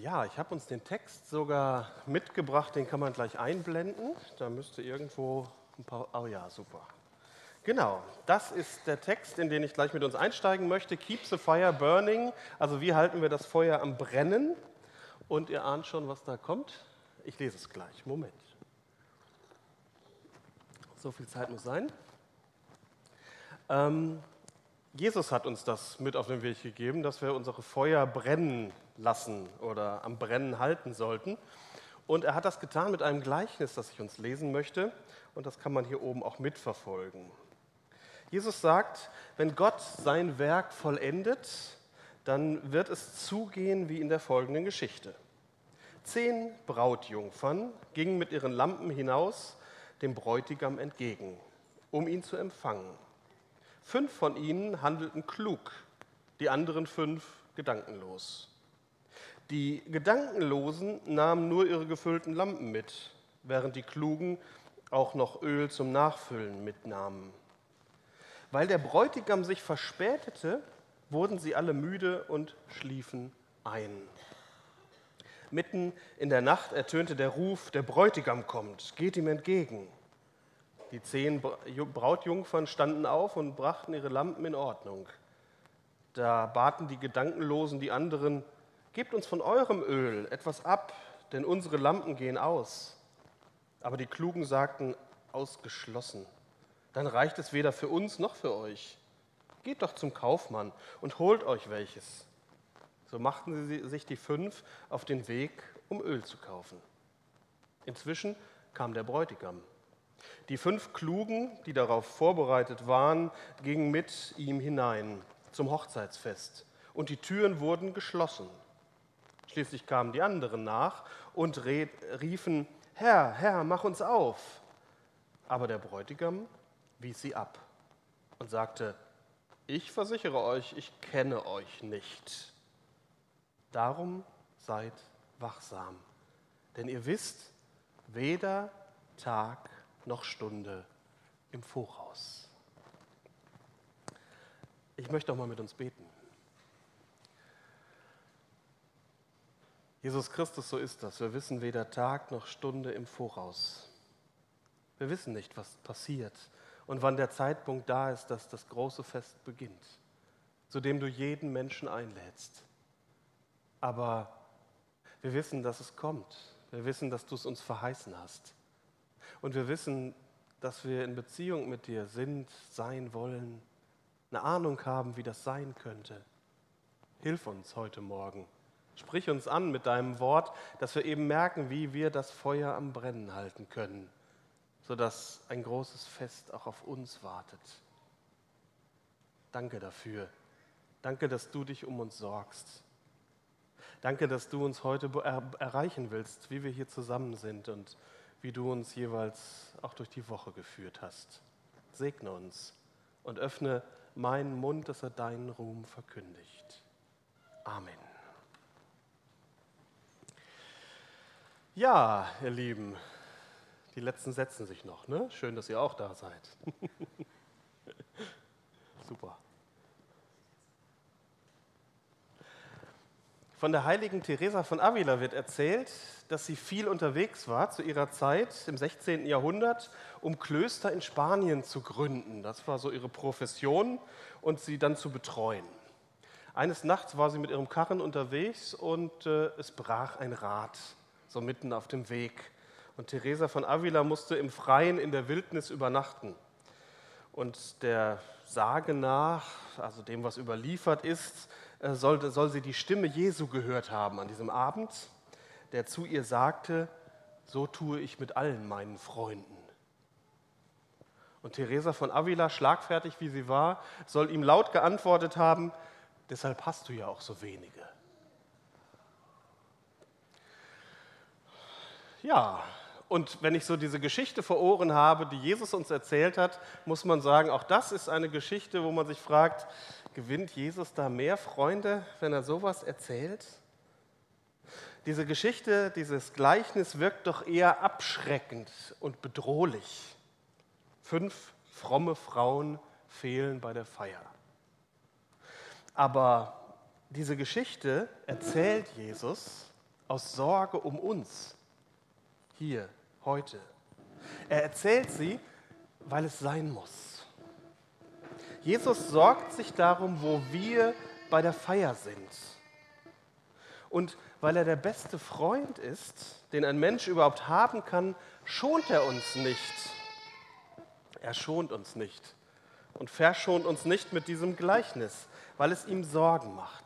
Ja, ich habe uns den Text sogar mitgebracht, den kann man gleich einblenden. Da müsste irgendwo ein paar. Oh ja, super. Genau, das ist der Text, in den ich gleich mit uns einsteigen möchte. Keep the fire burning. Also, wie halten wir das Feuer am Brennen? Und ihr ahnt schon, was da kommt. Ich lese es gleich. Moment. So viel Zeit muss sein. Ähm, Jesus hat uns das mit auf den Weg gegeben, dass wir unsere Feuer brennen lassen oder am Brennen halten sollten. Und er hat das getan mit einem Gleichnis, das ich uns lesen möchte. Und das kann man hier oben auch mitverfolgen. Jesus sagt, wenn Gott sein Werk vollendet, dann wird es zugehen wie in der folgenden Geschichte. Zehn Brautjungfern gingen mit ihren Lampen hinaus dem Bräutigam entgegen, um ihn zu empfangen. Fünf von ihnen handelten klug, die anderen fünf gedankenlos. Die Gedankenlosen nahmen nur ihre gefüllten Lampen mit, während die Klugen auch noch Öl zum Nachfüllen mitnahmen. Weil der Bräutigam sich verspätete, wurden sie alle müde und schliefen ein. Mitten in der Nacht ertönte der Ruf, der Bräutigam kommt, geht ihm entgegen. Die zehn Brautjungfern standen auf und brachten ihre Lampen in Ordnung. Da baten die Gedankenlosen die anderen, gebt uns von eurem Öl etwas ab, denn unsere Lampen gehen aus. Aber die Klugen sagten, ausgeschlossen. Dann reicht es weder für uns noch für euch. Geht doch zum Kaufmann und holt euch welches. So machten sie sich die fünf auf den Weg, um Öl zu kaufen. Inzwischen kam der Bräutigam. Die fünf Klugen, die darauf vorbereitet waren, gingen mit ihm hinein zum Hochzeitsfest und die Türen wurden geschlossen. Schließlich kamen die anderen nach und riefen, Herr, Herr, mach uns auf. Aber der Bräutigam wies sie ab und sagte, ich versichere euch, ich kenne euch nicht. Darum seid wachsam, denn ihr wisst weder Tag noch Stunde im Voraus. Ich möchte auch mal mit uns beten. Jesus Christus, so ist das. Wir wissen weder Tag noch Stunde im Voraus. Wir wissen nicht, was passiert und wann der Zeitpunkt da ist, dass das große Fest beginnt, zu dem du jeden Menschen einlädst. Aber wir wissen, dass es kommt. Wir wissen, dass du es uns verheißen hast. Und wir wissen, dass wir in Beziehung mit dir sind, sein wollen, eine Ahnung haben, wie das sein könnte. Hilf uns heute Morgen. Sprich uns an mit deinem Wort, dass wir eben merken, wie wir das Feuer am Brennen halten können, sodass ein großes Fest auch auf uns wartet. Danke dafür. Danke, dass du dich um uns sorgst. Danke, dass du uns heute erreichen willst, wie wir hier zusammen sind und wie du uns jeweils auch durch die Woche geführt hast. Segne uns und öffne meinen Mund, dass er deinen Ruhm verkündigt. Amen. Ja, ihr Lieben, die letzten setzen sich noch. Ne? Schön, dass ihr auch da seid. Super. Von der heiligen Teresa von Avila wird erzählt, dass sie viel unterwegs war zu ihrer Zeit im 16. Jahrhundert, um Klöster in Spanien zu gründen. Das war so ihre Profession und sie dann zu betreuen. Eines Nachts war sie mit ihrem Karren unterwegs und äh, es brach ein Rad, so mitten auf dem Weg. Und Teresa von Avila musste im Freien in der Wildnis übernachten. Und der Sage nach, also dem, was überliefert ist, äh, soll, soll sie die Stimme Jesu gehört haben an diesem Abend, der zu ihr sagte, so tue ich mit allen meinen Freunden. Und Teresa von Avila, schlagfertig wie sie war, soll ihm laut geantwortet haben, deshalb hast du ja auch so wenige. Ja, und wenn ich so diese Geschichte vor Ohren habe, die Jesus uns erzählt hat, muss man sagen, auch das ist eine Geschichte, wo man sich fragt, gewinnt Jesus da mehr Freunde, wenn er sowas erzählt? Diese Geschichte, dieses Gleichnis wirkt doch eher abschreckend und bedrohlich. Fünf fromme Frauen fehlen bei der Feier. Aber diese Geschichte erzählt Jesus aus Sorge um uns, hier, heute. Er erzählt sie, weil es sein muss. Jesus sorgt sich darum, wo wir bei der Feier sind. Und weil er der beste Freund ist, den ein Mensch überhaupt haben kann, schont er uns nicht. Er schont uns nicht und verschont uns nicht mit diesem Gleichnis, weil es ihm Sorgen macht.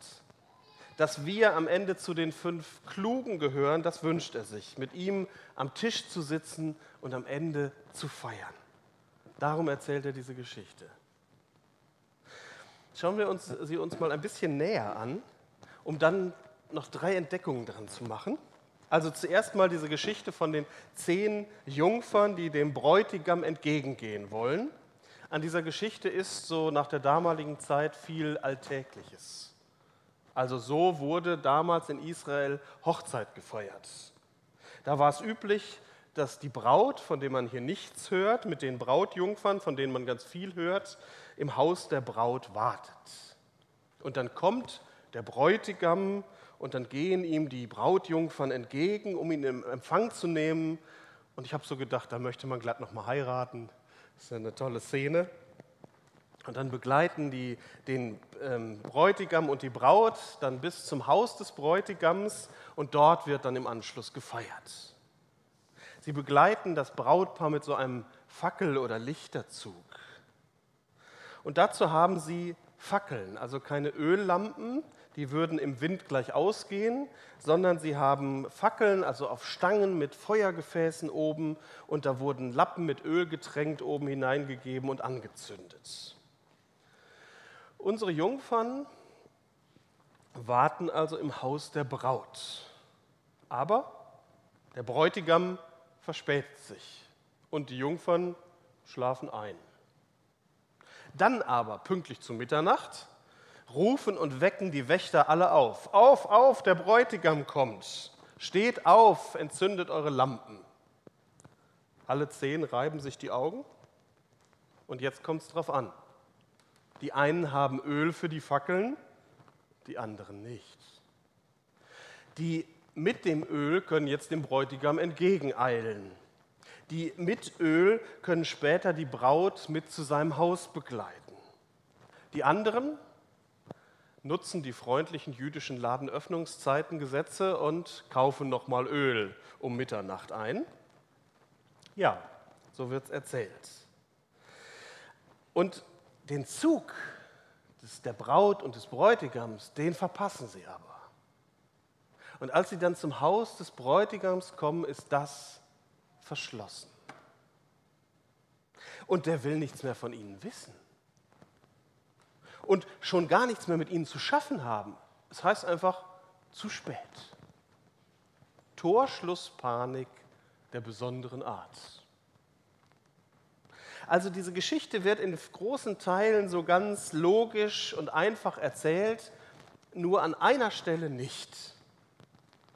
Dass wir am Ende zu den fünf Klugen gehören, das wünscht er sich, mit ihm am Tisch zu sitzen und am Ende zu feiern. Darum erzählt er diese Geschichte. Schauen wir uns, sie uns mal ein bisschen näher an, um dann noch drei Entdeckungen dran zu machen. Also zuerst mal diese Geschichte von den zehn Jungfern, die dem Bräutigam entgegengehen wollen. An dieser Geschichte ist so nach der damaligen Zeit viel Alltägliches. Also so wurde damals in Israel Hochzeit gefeiert. Da war es üblich, dass die Braut, von der man hier nichts hört, mit den Brautjungfern, von denen man ganz viel hört, im Haus der Braut wartet. Und dann kommt der Bräutigam und dann gehen ihm die Brautjungfern entgegen, um ihn in Empfang zu nehmen. Und ich habe so gedacht, da möchte man glatt noch mal heiraten. Das ist eine tolle Szene. Und dann begleiten die den ähm, Bräutigam und die Braut dann bis zum Haus des Bräutigams und dort wird dann im Anschluss gefeiert. Sie begleiten das Brautpaar mit so einem Fackel- oder Lichterzug. Und dazu haben sie Fackeln, also keine Öllampen, die würden im Wind gleich ausgehen, sondern sie haben Fackeln, also auf Stangen mit Feuergefäßen oben und da wurden Lappen mit Öl getränkt oben hineingegeben und angezündet. Unsere Jungfern warten also im Haus der Braut. Aber der Bräutigam verspätet sich und die Jungfern schlafen ein. Dann aber, pünktlich zu Mitternacht, rufen und wecken die Wächter alle auf. Auf, auf, der Bräutigam kommt. Steht auf, entzündet eure Lampen. Alle zehn reiben sich die Augen und jetzt kommt es drauf an. Die einen haben Öl für die Fackeln, die anderen nicht. Die mit dem Öl können jetzt dem Bräutigam entgegeneilen. Die mit Öl können später die Braut mit zu seinem Haus begleiten. Die anderen nutzen die freundlichen jüdischen Ladenöffnungszeitengesetze und kaufen nochmal Öl um Mitternacht ein. Ja, so wird es erzählt. Und den Zug des, der Braut und des Bräutigams, den verpassen sie aber. Und als sie dann zum Haus des Bräutigams kommen, ist das verschlossen. Und der will nichts mehr von ihnen wissen. Und schon gar nichts mehr mit ihnen zu schaffen haben. Das heißt einfach zu spät. Torschlusspanik der besonderen Art. Also diese Geschichte wird in großen Teilen so ganz logisch und einfach erzählt, nur an einer Stelle nicht.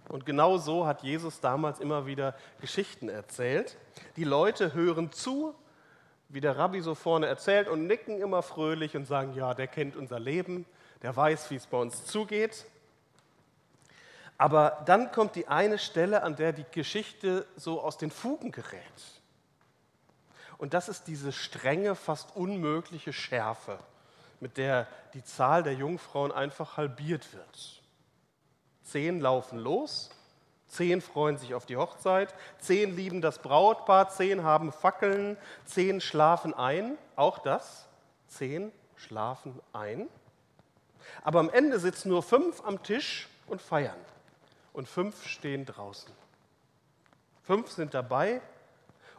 Und genau so hat Jesus damals immer wieder Geschichten erzählt. Die Leute hören zu, wie der Rabbi so vorne erzählt und nicken immer fröhlich und sagen, ja, der kennt unser Leben, der weiß, wie es bei uns zugeht. Aber dann kommt die eine Stelle, an der die Geschichte so aus den Fugen gerät. Und das ist diese strenge, fast unmögliche Schärfe, mit der die Zahl der Jungfrauen einfach halbiert wird. Zehn laufen los, zehn freuen sich auf die Hochzeit, zehn lieben das Brautpaar, zehn haben Fackeln, zehn schlafen ein, auch das, zehn schlafen ein. Aber am Ende sitzen nur fünf am Tisch und feiern und fünf stehen draußen. Fünf sind dabei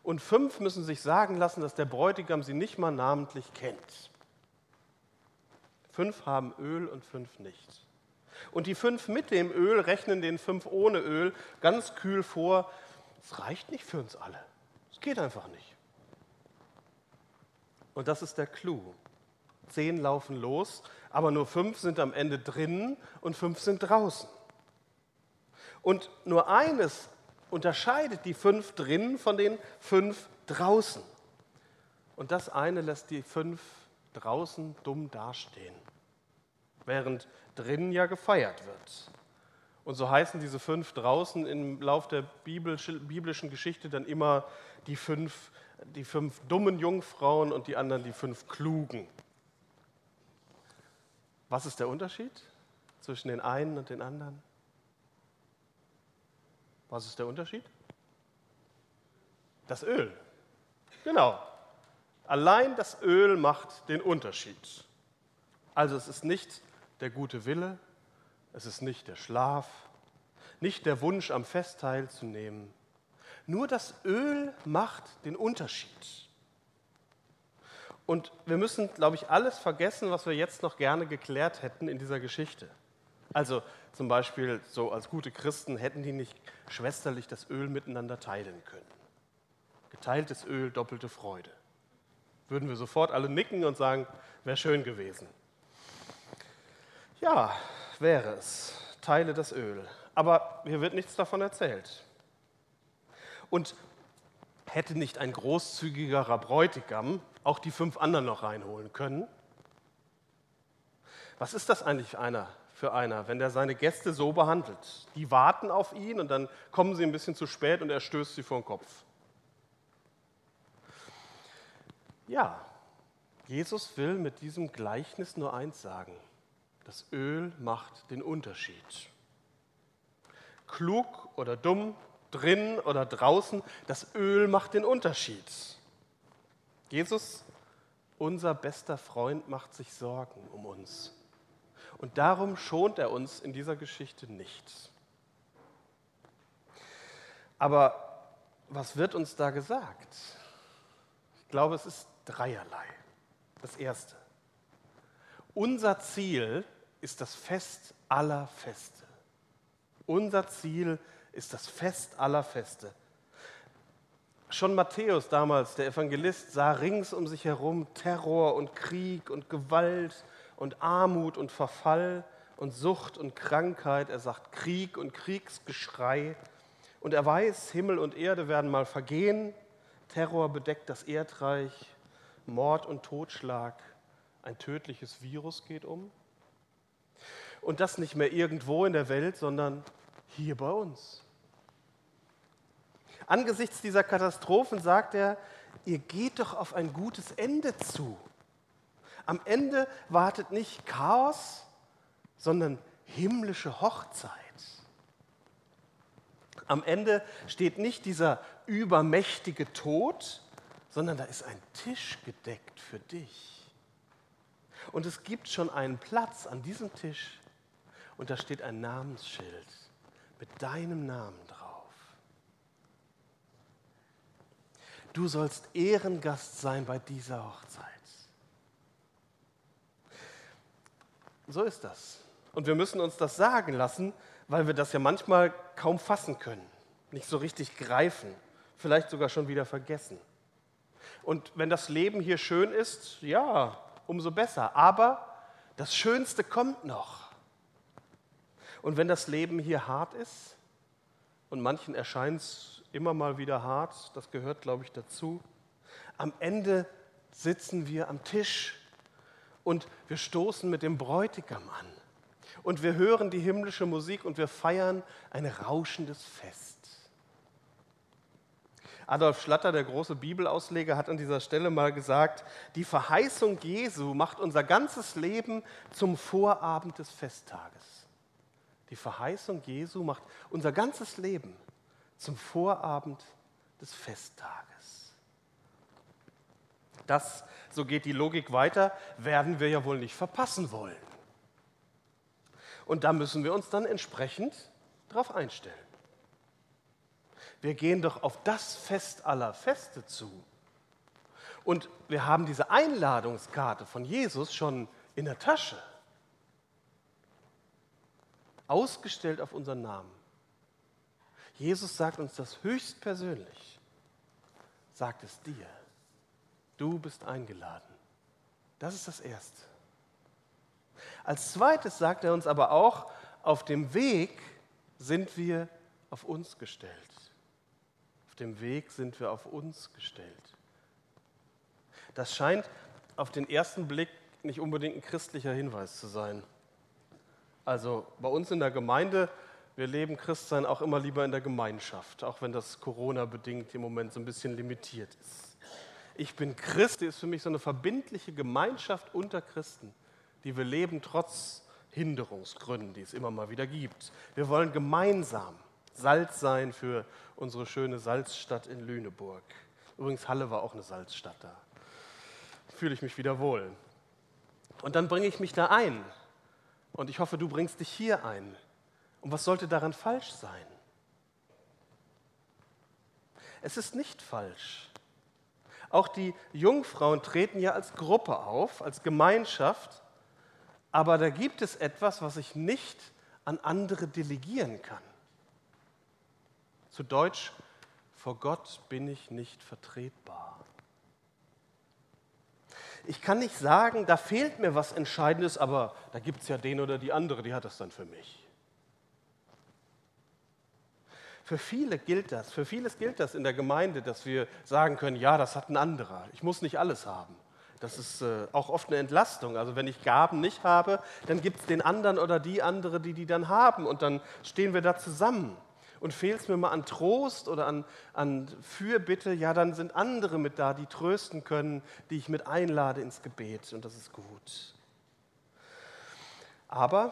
und fünf müssen sich sagen lassen, dass der Bräutigam sie nicht mal namentlich kennt. Fünf haben Öl und fünf nicht. Und die fünf mit dem Öl rechnen den fünf ohne Öl ganz kühl vor, es reicht nicht für uns alle. Es geht einfach nicht. Und das ist der Clou. Zehn laufen los, aber nur fünf sind am Ende drinnen und fünf sind draußen. Und nur eines unterscheidet die fünf drinnen von den fünf draußen. Und das eine lässt die fünf draußen dumm dastehen, während drinnen ja gefeiert wird. Und so heißen diese fünf draußen im Lauf der biblischen Geschichte dann immer die fünf, die fünf dummen Jungfrauen und die anderen die fünf klugen. Was ist der Unterschied zwischen den einen und den anderen? Was ist der Unterschied? Das Öl. Genau. Allein das Öl macht den Unterschied. Also es ist nicht der gute Wille, es ist nicht der Schlaf, nicht der Wunsch, am Fest teilzunehmen. Nur das Öl macht den Unterschied. Und wir müssen, glaube ich, alles vergessen, was wir jetzt noch gerne geklärt hätten in dieser Geschichte. Also zum Beispiel, so als gute Christen hätten die nicht schwesterlich das Öl miteinander teilen können. Geteiltes Öl, doppelte Freude. Würden wir sofort alle nicken und sagen, wäre schön gewesen. Ja, wäre es. Teile das Öl. Aber hier wird nichts davon erzählt. Und hätte nicht ein großzügigerer Bräutigam auch die fünf anderen noch reinholen können? Was ist das eigentlich für einer, für einer, wenn der seine Gäste so behandelt? Die warten auf ihn und dann kommen sie ein bisschen zu spät und er stößt sie vor den Kopf. Ja, Jesus will mit diesem Gleichnis nur eins sagen. Das Öl macht den Unterschied. Klug oder dumm, drin oder draußen, das Öl macht den Unterschied. Jesus, unser bester Freund, macht sich Sorgen um uns. Und darum schont er uns in dieser Geschichte nicht. Aber was wird uns da gesagt? Ich glaube, es ist dreierlei. Das Erste. Unser Ziel ist das Fest aller Feste. Unser Ziel ist das Fest aller Feste. Schon Matthäus damals, der Evangelist, sah rings um sich herum Terror und Krieg und Gewalt und Armut und Verfall und Sucht und Krankheit. Er sagt Krieg und Kriegsgeschrei. Und er weiß, Himmel und Erde werden mal vergehen. Terror bedeckt das Erdreich, Mord und Totschlag. Ein tödliches Virus geht um. Und das nicht mehr irgendwo in der Welt, sondern hier bei uns. Angesichts dieser Katastrophen sagt er, ihr geht doch auf ein gutes Ende zu. Am Ende wartet nicht Chaos, sondern himmlische Hochzeit. Am Ende steht nicht dieser übermächtige Tod, sondern da ist ein Tisch gedeckt für dich. Und es gibt schon einen Platz an diesem Tisch und da steht ein Namensschild mit deinem Namen drauf. Du sollst Ehrengast sein bei dieser Hochzeit. So ist das. Und wir müssen uns das sagen lassen, weil wir das ja manchmal kaum fassen können, nicht so richtig greifen, vielleicht sogar schon wieder vergessen. Und wenn das Leben hier schön ist, ja, umso besser. Aber das Schönste kommt noch. Und wenn das Leben hier hart ist, und manchen erscheint es immer mal wieder hart, das gehört, glaube ich, dazu, am Ende sitzen wir am Tisch und wir stoßen mit dem Bräutigam an. Und wir hören die himmlische Musik und wir feiern ein rauschendes Fest. Adolf Schlatter, der große Bibelausleger, hat an dieser Stelle mal gesagt, die Verheißung Jesu macht unser ganzes Leben zum Vorabend des Festtages. Die Verheißung Jesu macht unser ganzes Leben zum Vorabend des Festtages. Das, so geht die Logik weiter, werden wir ja wohl nicht verpassen wollen. Und da müssen wir uns dann entsprechend darauf einstellen. Wir gehen doch auf das Fest aller Feste zu. Und wir haben diese Einladungskarte von Jesus schon in der Tasche. Ausgestellt auf unseren Namen. Jesus sagt uns das höchstpersönlich. Sagt es dir. Du bist eingeladen. Das ist das Erste. Als zweites sagt er uns aber auch, auf dem Weg sind wir auf uns gestellt dem Weg sind wir auf uns gestellt. Das scheint auf den ersten Blick nicht unbedingt ein christlicher Hinweis zu sein. Also bei uns in der Gemeinde wir leben Christsein auch immer lieber in der Gemeinschaft, auch wenn das Corona-bedingt im Moment so ein bisschen limitiert ist. Ich bin Christ, ist für mich so eine verbindliche Gemeinschaft unter Christen, die wir leben trotz Hinderungsgründen, die es immer mal wieder gibt. Wir wollen gemeinsam Salz sein für unsere schöne Salzstadt in Lüneburg. Übrigens, Halle war auch eine Salzstadt da. Fühle ich mich wieder wohl. Und dann bringe ich mich da ein. Und ich hoffe, du bringst dich hier ein. Und was sollte daran falsch sein? Es ist nicht falsch. Auch die Jungfrauen treten ja als Gruppe auf, als Gemeinschaft, aber da gibt es etwas, was ich nicht an andere delegieren kann. Zu Deutsch, vor Gott bin ich nicht vertretbar. Ich kann nicht sagen, da fehlt mir was Entscheidendes, aber da gibt es ja den oder die andere, die hat das dann für mich. Für viele gilt das, für vieles gilt das in der Gemeinde, dass wir sagen können, ja, das hat ein anderer. Ich muss nicht alles haben. Das ist äh, auch oft eine Entlastung. Also wenn ich Gaben nicht habe, dann gibt es den anderen oder die andere, die die dann haben. Und dann stehen wir da zusammen. Und fehlt es mir mal an Trost oder an, an Fürbitte, ja, dann sind andere mit da, die trösten können, die ich mit einlade ins Gebet. Und das ist gut. Aber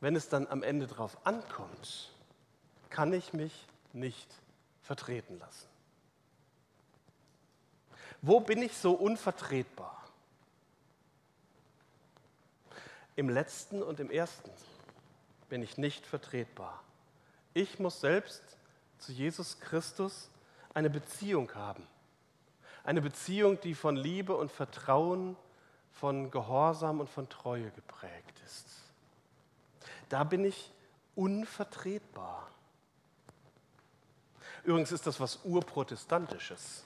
wenn es dann am Ende drauf ankommt, kann ich mich nicht vertreten lassen. Wo bin ich so unvertretbar? Im letzten und im ersten bin ich nicht vertretbar. Ich muss selbst zu Jesus Christus eine Beziehung haben. Eine Beziehung, die von Liebe und Vertrauen, von Gehorsam und von Treue geprägt ist. Da bin ich unvertretbar. Übrigens ist das was Urprotestantisches.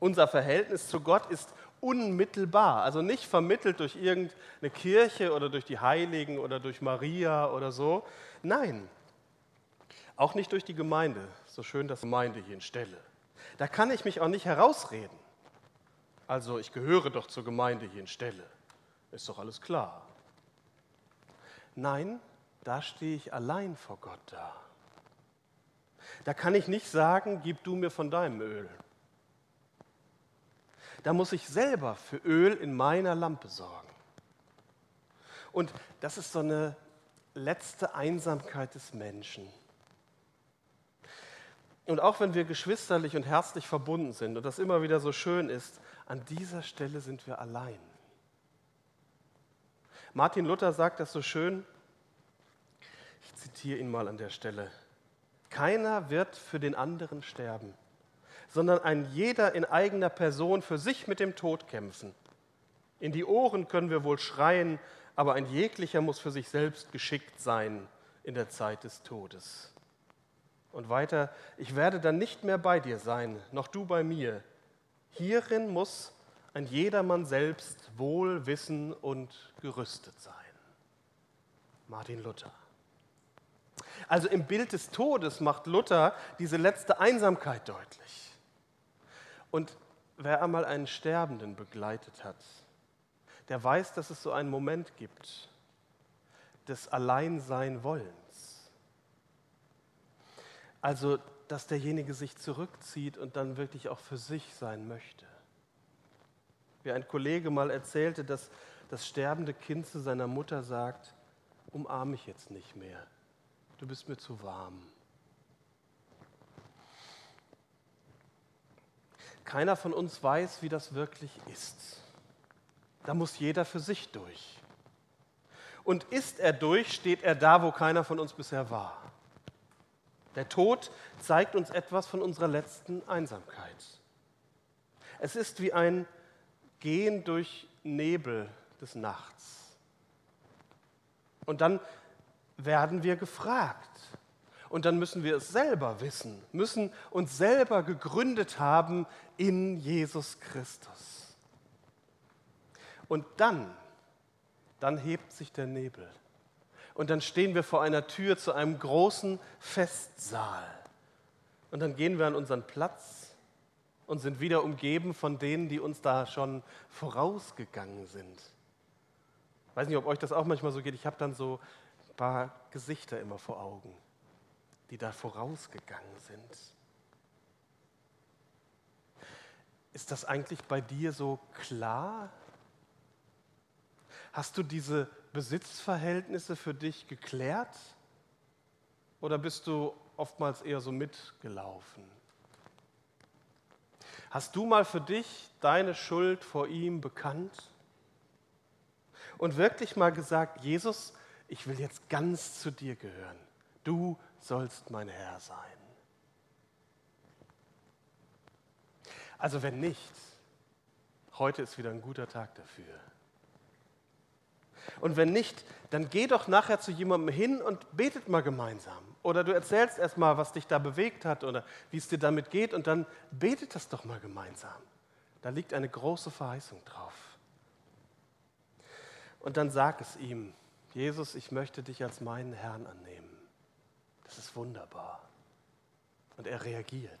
Unser Verhältnis zu Gott ist unmittelbar, also nicht vermittelt durch irgendeine Kirche oder durch die Heiligen oder durch Maria oder so. Nein, auch nicht durch die Gemeinde, so schön das Gemeinde hier in Stelle. Da kann ich mich auch nicht herausreden. Also ich gehöre doch zur Gemeinde hier in Stelle. Ist doch alles klar. Nein, da stehe ich allein vor Gott da. Da kann ich nicht sagen, gib du mir von deinem Öl. Da muss ich selber für Öl in meiner Lampe sorgen. Und das ist so eine letzte Einsamkeit des Menschen. Und auch wenn wir geschwisterlich und herzlich verbunden sind und das immer wieder so schön ist, an dieser Stelle sind wir allein. Martin Luther sagt das so schön, ich zitiere ihn mal an der Stelle. Keiner wird für den anderen sterben, sondern ein jeder in eigener Person für sich mit dem Tod kämpfen. In die Ohren können wir wohl schreien, aber ein jeglicher muss für sich selbst geschickt sein in der Zeit des Todes. Und weiter, ich werde dann nicht mehr bei dir sein, noch du bei mir. Hierin muss ein jedermann selbst wohl wissen und gerüstet sein. Martin Luther. Also im Bild des Todes macht Luther diese letzte Einsamkeit deutlich. Und wer einmal einen Sterbenden begleitet hat, der weiß, dass es so einen Moment gibt des Alleinsein-Wollens. Also, dass derjenige sich zurückzieht und dann wirklich auch für sich sein möchte. Wie ein Kollege mal erzählte, dass das sterbende Kind zu seiner Mutter sagt, umarme mich jetzt nicht mehr du bist mir zu warm. Keiner von uns weiß, wie das wirklich ist. Da muss jeder für sich durch. Und ist er durch, steht er da, wo keiner von uns bisher war. Der Tod zeigt uns etwas von unserer letzten Einsamkeit. Es ist wie ein Gehen durch Nebel des Nachts. Und dann werden wir gefragt. Und dann müssen wir es selber wissen, müssen uns selber gegründet haben in Jesus Christus. Und dann, dann hebt sich der Nebel. Und dann stehen wir vor einer Tür zu einem großen Festsaal. Und dann gehen wir an unseren Platz und sind wieder umgeben von denen, die uns da schon vorausgegangen sind. Ich weiß nicht, ob euch das auch manchmal so geht. Ich habe dann so paar Gesichter immer vor Augen, die da vorausgegangen sind. Ist das eigentlich bei dir so klar? Hast du diese Besitzverhältnisse für dich geklärt? Oder bist du oftmals eher so mitgelaufen? Hast du mal für dich deine Schuld vor ihm bekannt? Und wirklich mal gesagt, Jesus, ich will jetzt ganz zu dir gehören. Du sollst mein Herr sein. Also wenn nicht, heute ist wieder ein guter Tag dafür. Und wenn nicht, dann geh doch nachher zu jemandem hin und betet mal gemeinsam. Oder du erzählst erst mal, was dich da bewegt hat oder wie es dir damit geht und dann betet das doch mal gemeinsam. Da liegt eine große Verheißung drauf. Und dann sag es ihm, Jesus, ich möchte dich als meinen Herrn annehmen. Das ist wunderbar. Und er reagiert.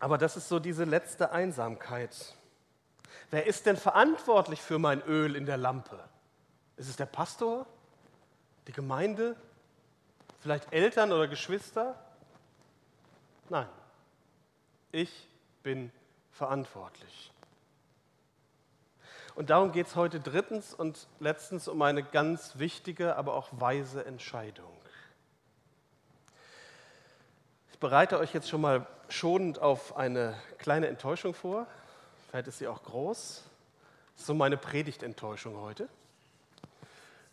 Aber das ist so diese letzte Einsamkeit. Wer ist denn verantwortlich für mein Öl in der Lampe? Ist es der Pastor? Die Gemeinde? Vielleicht Eltern oder Geschwister? Nein, ich bin verantwortlich. Und darum geht es heute drittens und letztens um eine ganz wichtige, aber auch weise Entscheidung. Ich bereite euch jetzt schon mal schonend auf eine kleine Enttäuschung vor. Vielleicht ist sie auch groß. Das ist so meine Predigtenttäuschung heute.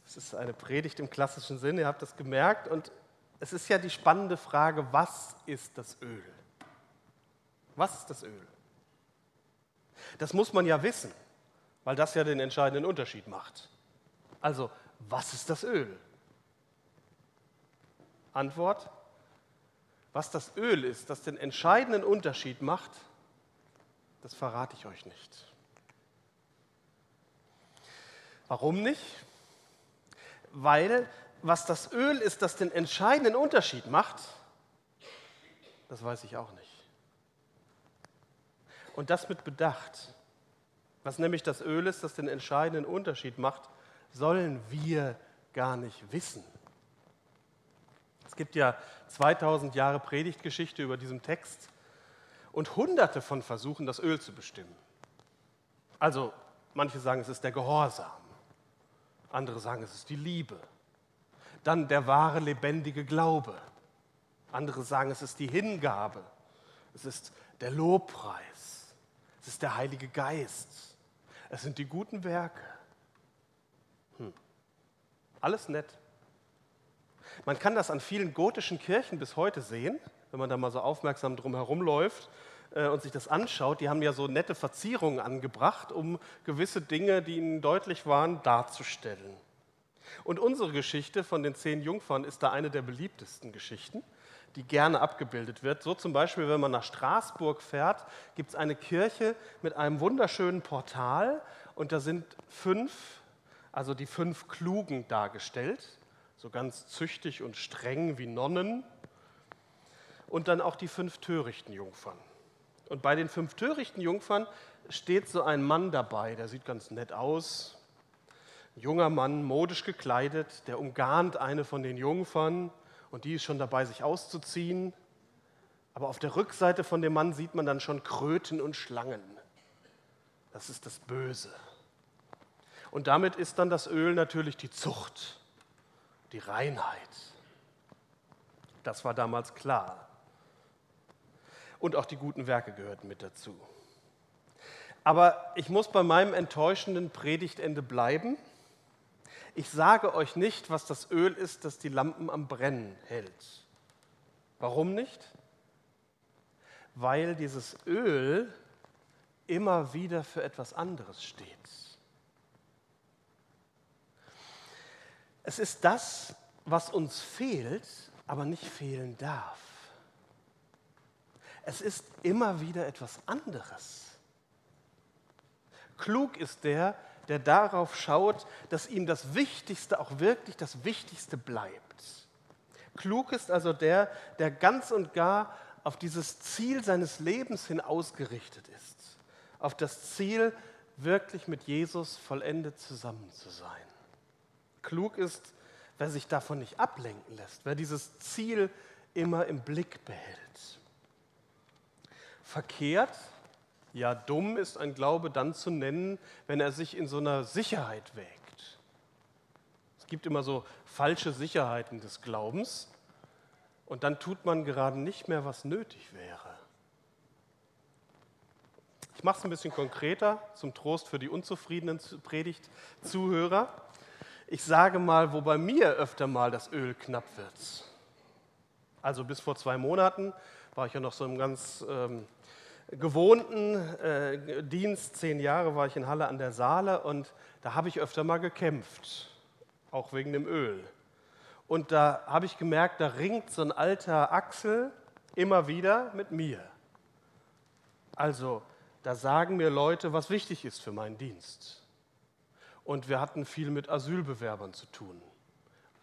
Es ist eine Predigt im klassischen Sinne, ihr habt das gemerkt. Und es ist ja die spannende Frage, was ist das Öl? Was ist das Öl? Das muss man ja wissen, weil das ja den entscheidenden Unterschied macht. Also, was ist das Öl? Antwort, was das Öl ist, das den entscheidenden Unterschied macht, das verrate ich euch nicht. Warum nicht? Weil was das Öl ist, das den entscheidenden Unterschied macht, das weiß ich auch nicht. Und das mit Bedacht. Was nämlich das Öl ist, das den entscheidenden Unterschied macht, sollen wir gar nicht wissen. Es gibt ja 2000 Jahre Predigtgeschichte über diesen Text und hunderte von Versuchen, das Öl zu bestimmen. Also manche sagen, es ist der Gehorsam, andere sagen, es ist die Liebe, dann der wahre, lebendige Glaube, andere sagen, es ist die Hingabe, es ist der Lobpreis, es ist der Heilige Geist, es sind die guten Werke. Hm. Alles nett. Man kann das an vielen gotischen Kirchen bis heute sehen wenn man da mal so aufmerksam drum herumläuft äh, und sich das anschaut, die haben ja so nette Verzierungen angebracht, um gewisse Dinge, die ihnen deutlich waren, darzustellen. Und unsere Geschichte von den zehn Jungfern ist da eine der beliebtesten Geschichten, die gerne abgebildet wird. So zum Beispiel, wenn man nach Straßburg fährt, gibt es eine Kirche mit einem wunderschönen Portal und da sind fünf, also die fünf Klugen dargestellt, so ganz züchtig und streng wie Nonnen und dann auch die fünf törichten Jungfern. Und bei den fünf törichten Jungfern steht so ein Mann dabei, der sieht ganz nett aus. Ein junger Mann, modisch gekleidet, der umgarnt eine von den Jungfern und die ist schon dabei, sich auszuziehen. Aber auf der Rückseite von dem Mann sieht man dann schon Kröten und Schlangen. Das ist das Böse. Und damit ist dann das Öl natürlich die Zucht, die Reinheit. Das war damals klar und auch die guten Werke gehörten mit dazu. Aber ich muss bei meinem enttäuschenden Predigtende bleiben. Ich sage euch nicht, was das Öl ist, das die Lampen am Brennen hält. Warum nicht? Weil dieses Öl immer wieder für etwas anderes steht. Es ist das, was uns fehlt, aber nicht fehlen darf. Es ist immer wieder etwas anderes. Klug ist der, der darauf schaut, dass ihm das Wichtigste auch wirklich das Wichtigste bleibt. Klug ist also der, der ganz und gar auf dieses Ziel seines Lebens hin ausgerichtet ist. Auf das Ziel, wirklich mit Jesus vollendet zusammen zu sein. Klug ist, wer sich davon nicht ablenken lässt, wer dieses Ziel immer im Blick behält. Verkehrt, ja dumm ist ein Glaube dann zu nennen, wenn er sich in so einer Sicherheit wägt. Es gibt immer so falsche Sicherheiten des Glaubens und dann tut man gerade nicht mehr, was nötig wäre. Ich mache es ein bisschen konkreter zum Trost für die unzufriedenen Predigt-Zuhörer. Ich sage mal, wo bei mir öfter mal das Öl knapp wird. Also bis vor zwei Monaten war ich ja noch so im ganz ähm, gewohnten äh, Dienst. Zehn Jahre war ich in Halle an der Saale und da habe ich öfter mal gekämpft, auch wegen dem Öl. Und da habe ich gemerkt, da ringt so ein alter Axel immer wieder mit mir. Also, da sagen mir Leute, was wichtig ist für meinen Dienst. Und wir hatten viel mit Asylbewerbern zu tun,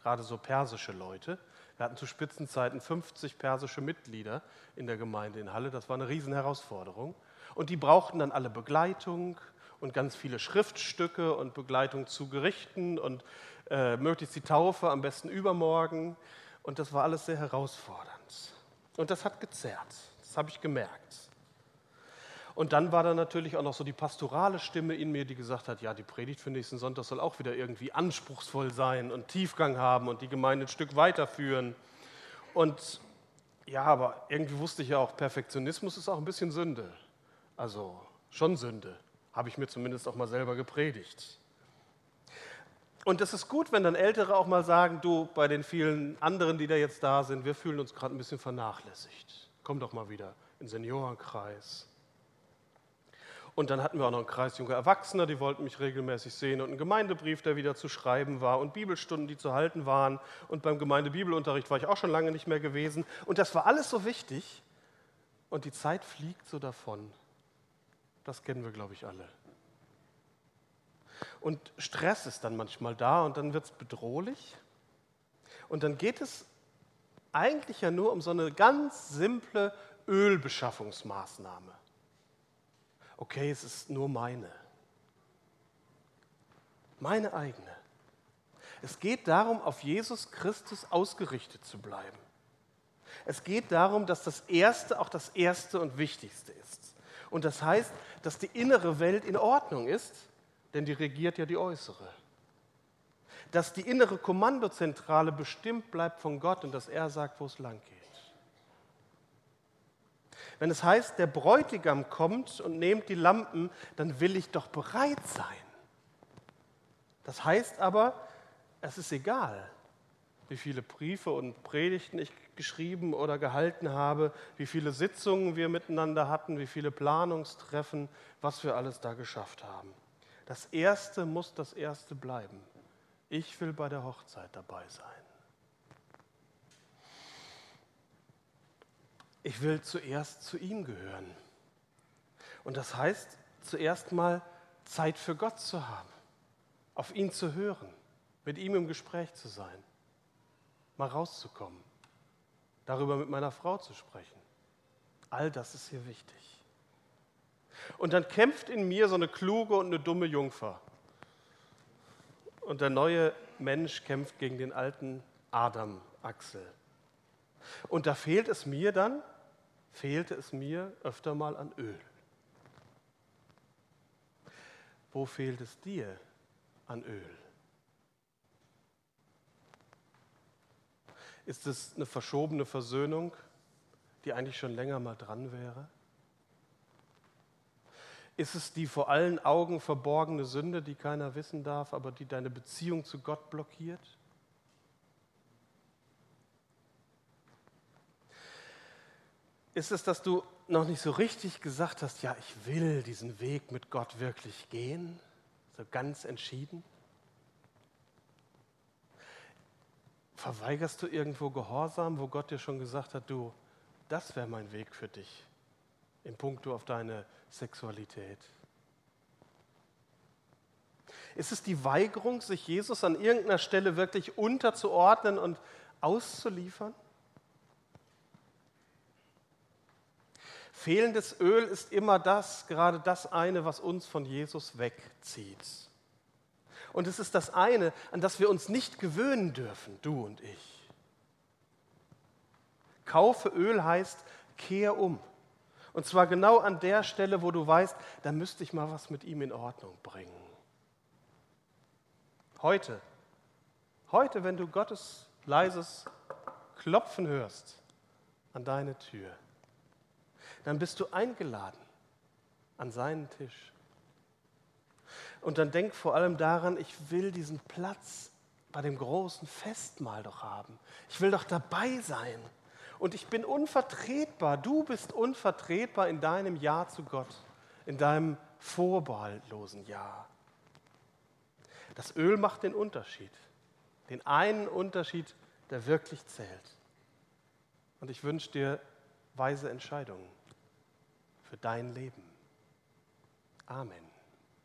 gerade so persische Leute. Wir hatten zu Spitzenzeiten 50 persische Mitglieder in der Gemeinde in Halle. Das war eine Riesenherausforderung. Und die brauchten dann alle Begleitung und ganz viele Schriftstücke und Begleitung zu Gerichten und äh, möglichst die Taufe, am besten übermorgen. Und das war alles sehr herausfordernd. Und das hat gezerrt. Das habe ich gemerkt. Und dann war da natürlich auch noch so die pastorale Stimme in mir, die gesagt hat, ja, die Predigt für nächsten Sonntag soll auch wieder irgendwie anspruchsvoll sein und Tiefgang haben und die Gemeinde ein Stück weiterführen. Und ja, aber irgendwie wusste ich ja auch, Perfektionismus ist auch ein bisschen Sünde. Also schon Sünde, habe ich mir zumindest auch mal selber gepredigt. Und es ist gut, wenn dann Ältere auch mal sagen, du, bei den vielen anderen, die da jetzt da sind, wir fühlen uns gerade ein bisschen vernachlässigt. Komm doch mal wieder in den Seniorenkreis. Und dann hatten wir auch noch einen Kreis junger Erwachsener, die wollten mich regelmäßig sehen und einen Gemeindebrief, der wieder zu schreiben war und Bibelstunden, die zu halten waren. Und beim Gemeindebibelunterricht war ich auch schon lange nicht mehr gewesen. Und das war alles so wichtig. Und die Zeit fliegt so davon. Das kennen wir, glaube ich, alle. Und Stress ist dann manchmal da und dann wird es bedrohlich. Und dann geht es eigentlich ja nur um so eine ganz simple Ölbeschaffungsmaßnahme. Okay, es ist nur meine. Meine eigene. Es geht darum, auf Jesus Christus ausgerichtet zu bleiben. Es geht darum, dass das Erste auch das Erste und Wichtigste ist. Und das heißt, dass die innere Welt in Ordnung ist denn die regiert ja die äußere. Dass die innere Kommandozentrale bestimmt bleibt von Gott und dass er sagt, wo es lang geht. Wenn es heißt, der Bräutigam kommt und nehmt die Lampen, dann will ich doch bereit sein. Das heißt aber, es ist egal, wie viele Briefe und Predigten ich geschrieben oder gehalten habe, wie viele Sitzungen wir miteinander hatten, wie viele Planungstreffen, was wir alles da geschafft haben. Das Erste muss das Erste bleiben. Ich will bei der Hochzeit dabei sein. Ich will zuerst zu ihm gehören. Und das heißt, zuerst mal Zeit für Gott zu haben, auf ihn zu hören, mit ihm im Gespräch zu sein, mal rauszukommen, darüber mit meiner Frau zu sprechen. All das ist hier wichtig. Und dann kämpft in mir so eine kluge und eine dumme Jungfer. Und der neue Mensch kämpft gegen den alten Adam, Axel. Und da fehlt es mir dann, fehlte es mir öfter mal an Öl. Wo fehlt es dir an Öl? Ist es eine verschobene Versöhnung, die eigentlich schon länger mal dran wäre? Ist es die vor allen Augen verborgene Sünde, die keiner wissen darf, aber die deine Beziehung zu Gott blockiert? Ist es, dass du noch nicht so richtig gesagt hast, ja, ich will diesen Weg mit Gott wirklich gehen, so ganz entschieden? Verweigerst du irgendwo Gehorsam, wo Gott dir schon gesagt hat, du, das wäre mein Weg für dich, in puncto auf deine Sexualität? Ist es die Weigerung, sich Jesus an irgendeiner Stelle wirklich unterzuordnen und auszuliefern? Fehlendes Öl ist immer das, gerade das eine, was uns von Jesus wegzieht. Und es ist das eine, an das wir uns nicht gewöhnen dürfen, du und ich. Kaufe Öl heißt, kehr um. Und zwar genau an der Stelle, wo du weißt, da müsste ich mal was mit ihm in Ordnung bringen. Heute, heute, wenn du Gottes leises Klopfen hörst an deine Tür, dann bist du eingeladen an seinen Tisch. Und dann denk vor allem daran, ich will diesen Platz bei dem großen Festmahl doch haben. Ich will doch dabei sein. Und ich bin unvertretbar. Du bist unvertretbar in deinem Ja zu Gott, in deinem vorbehaltlosen Ja. Das Öl macht den Unterschied. Den einen Unterschied, der wirklich zählt. Und ich wünsche dir weise Entscheidungen für dein Leben. Amen.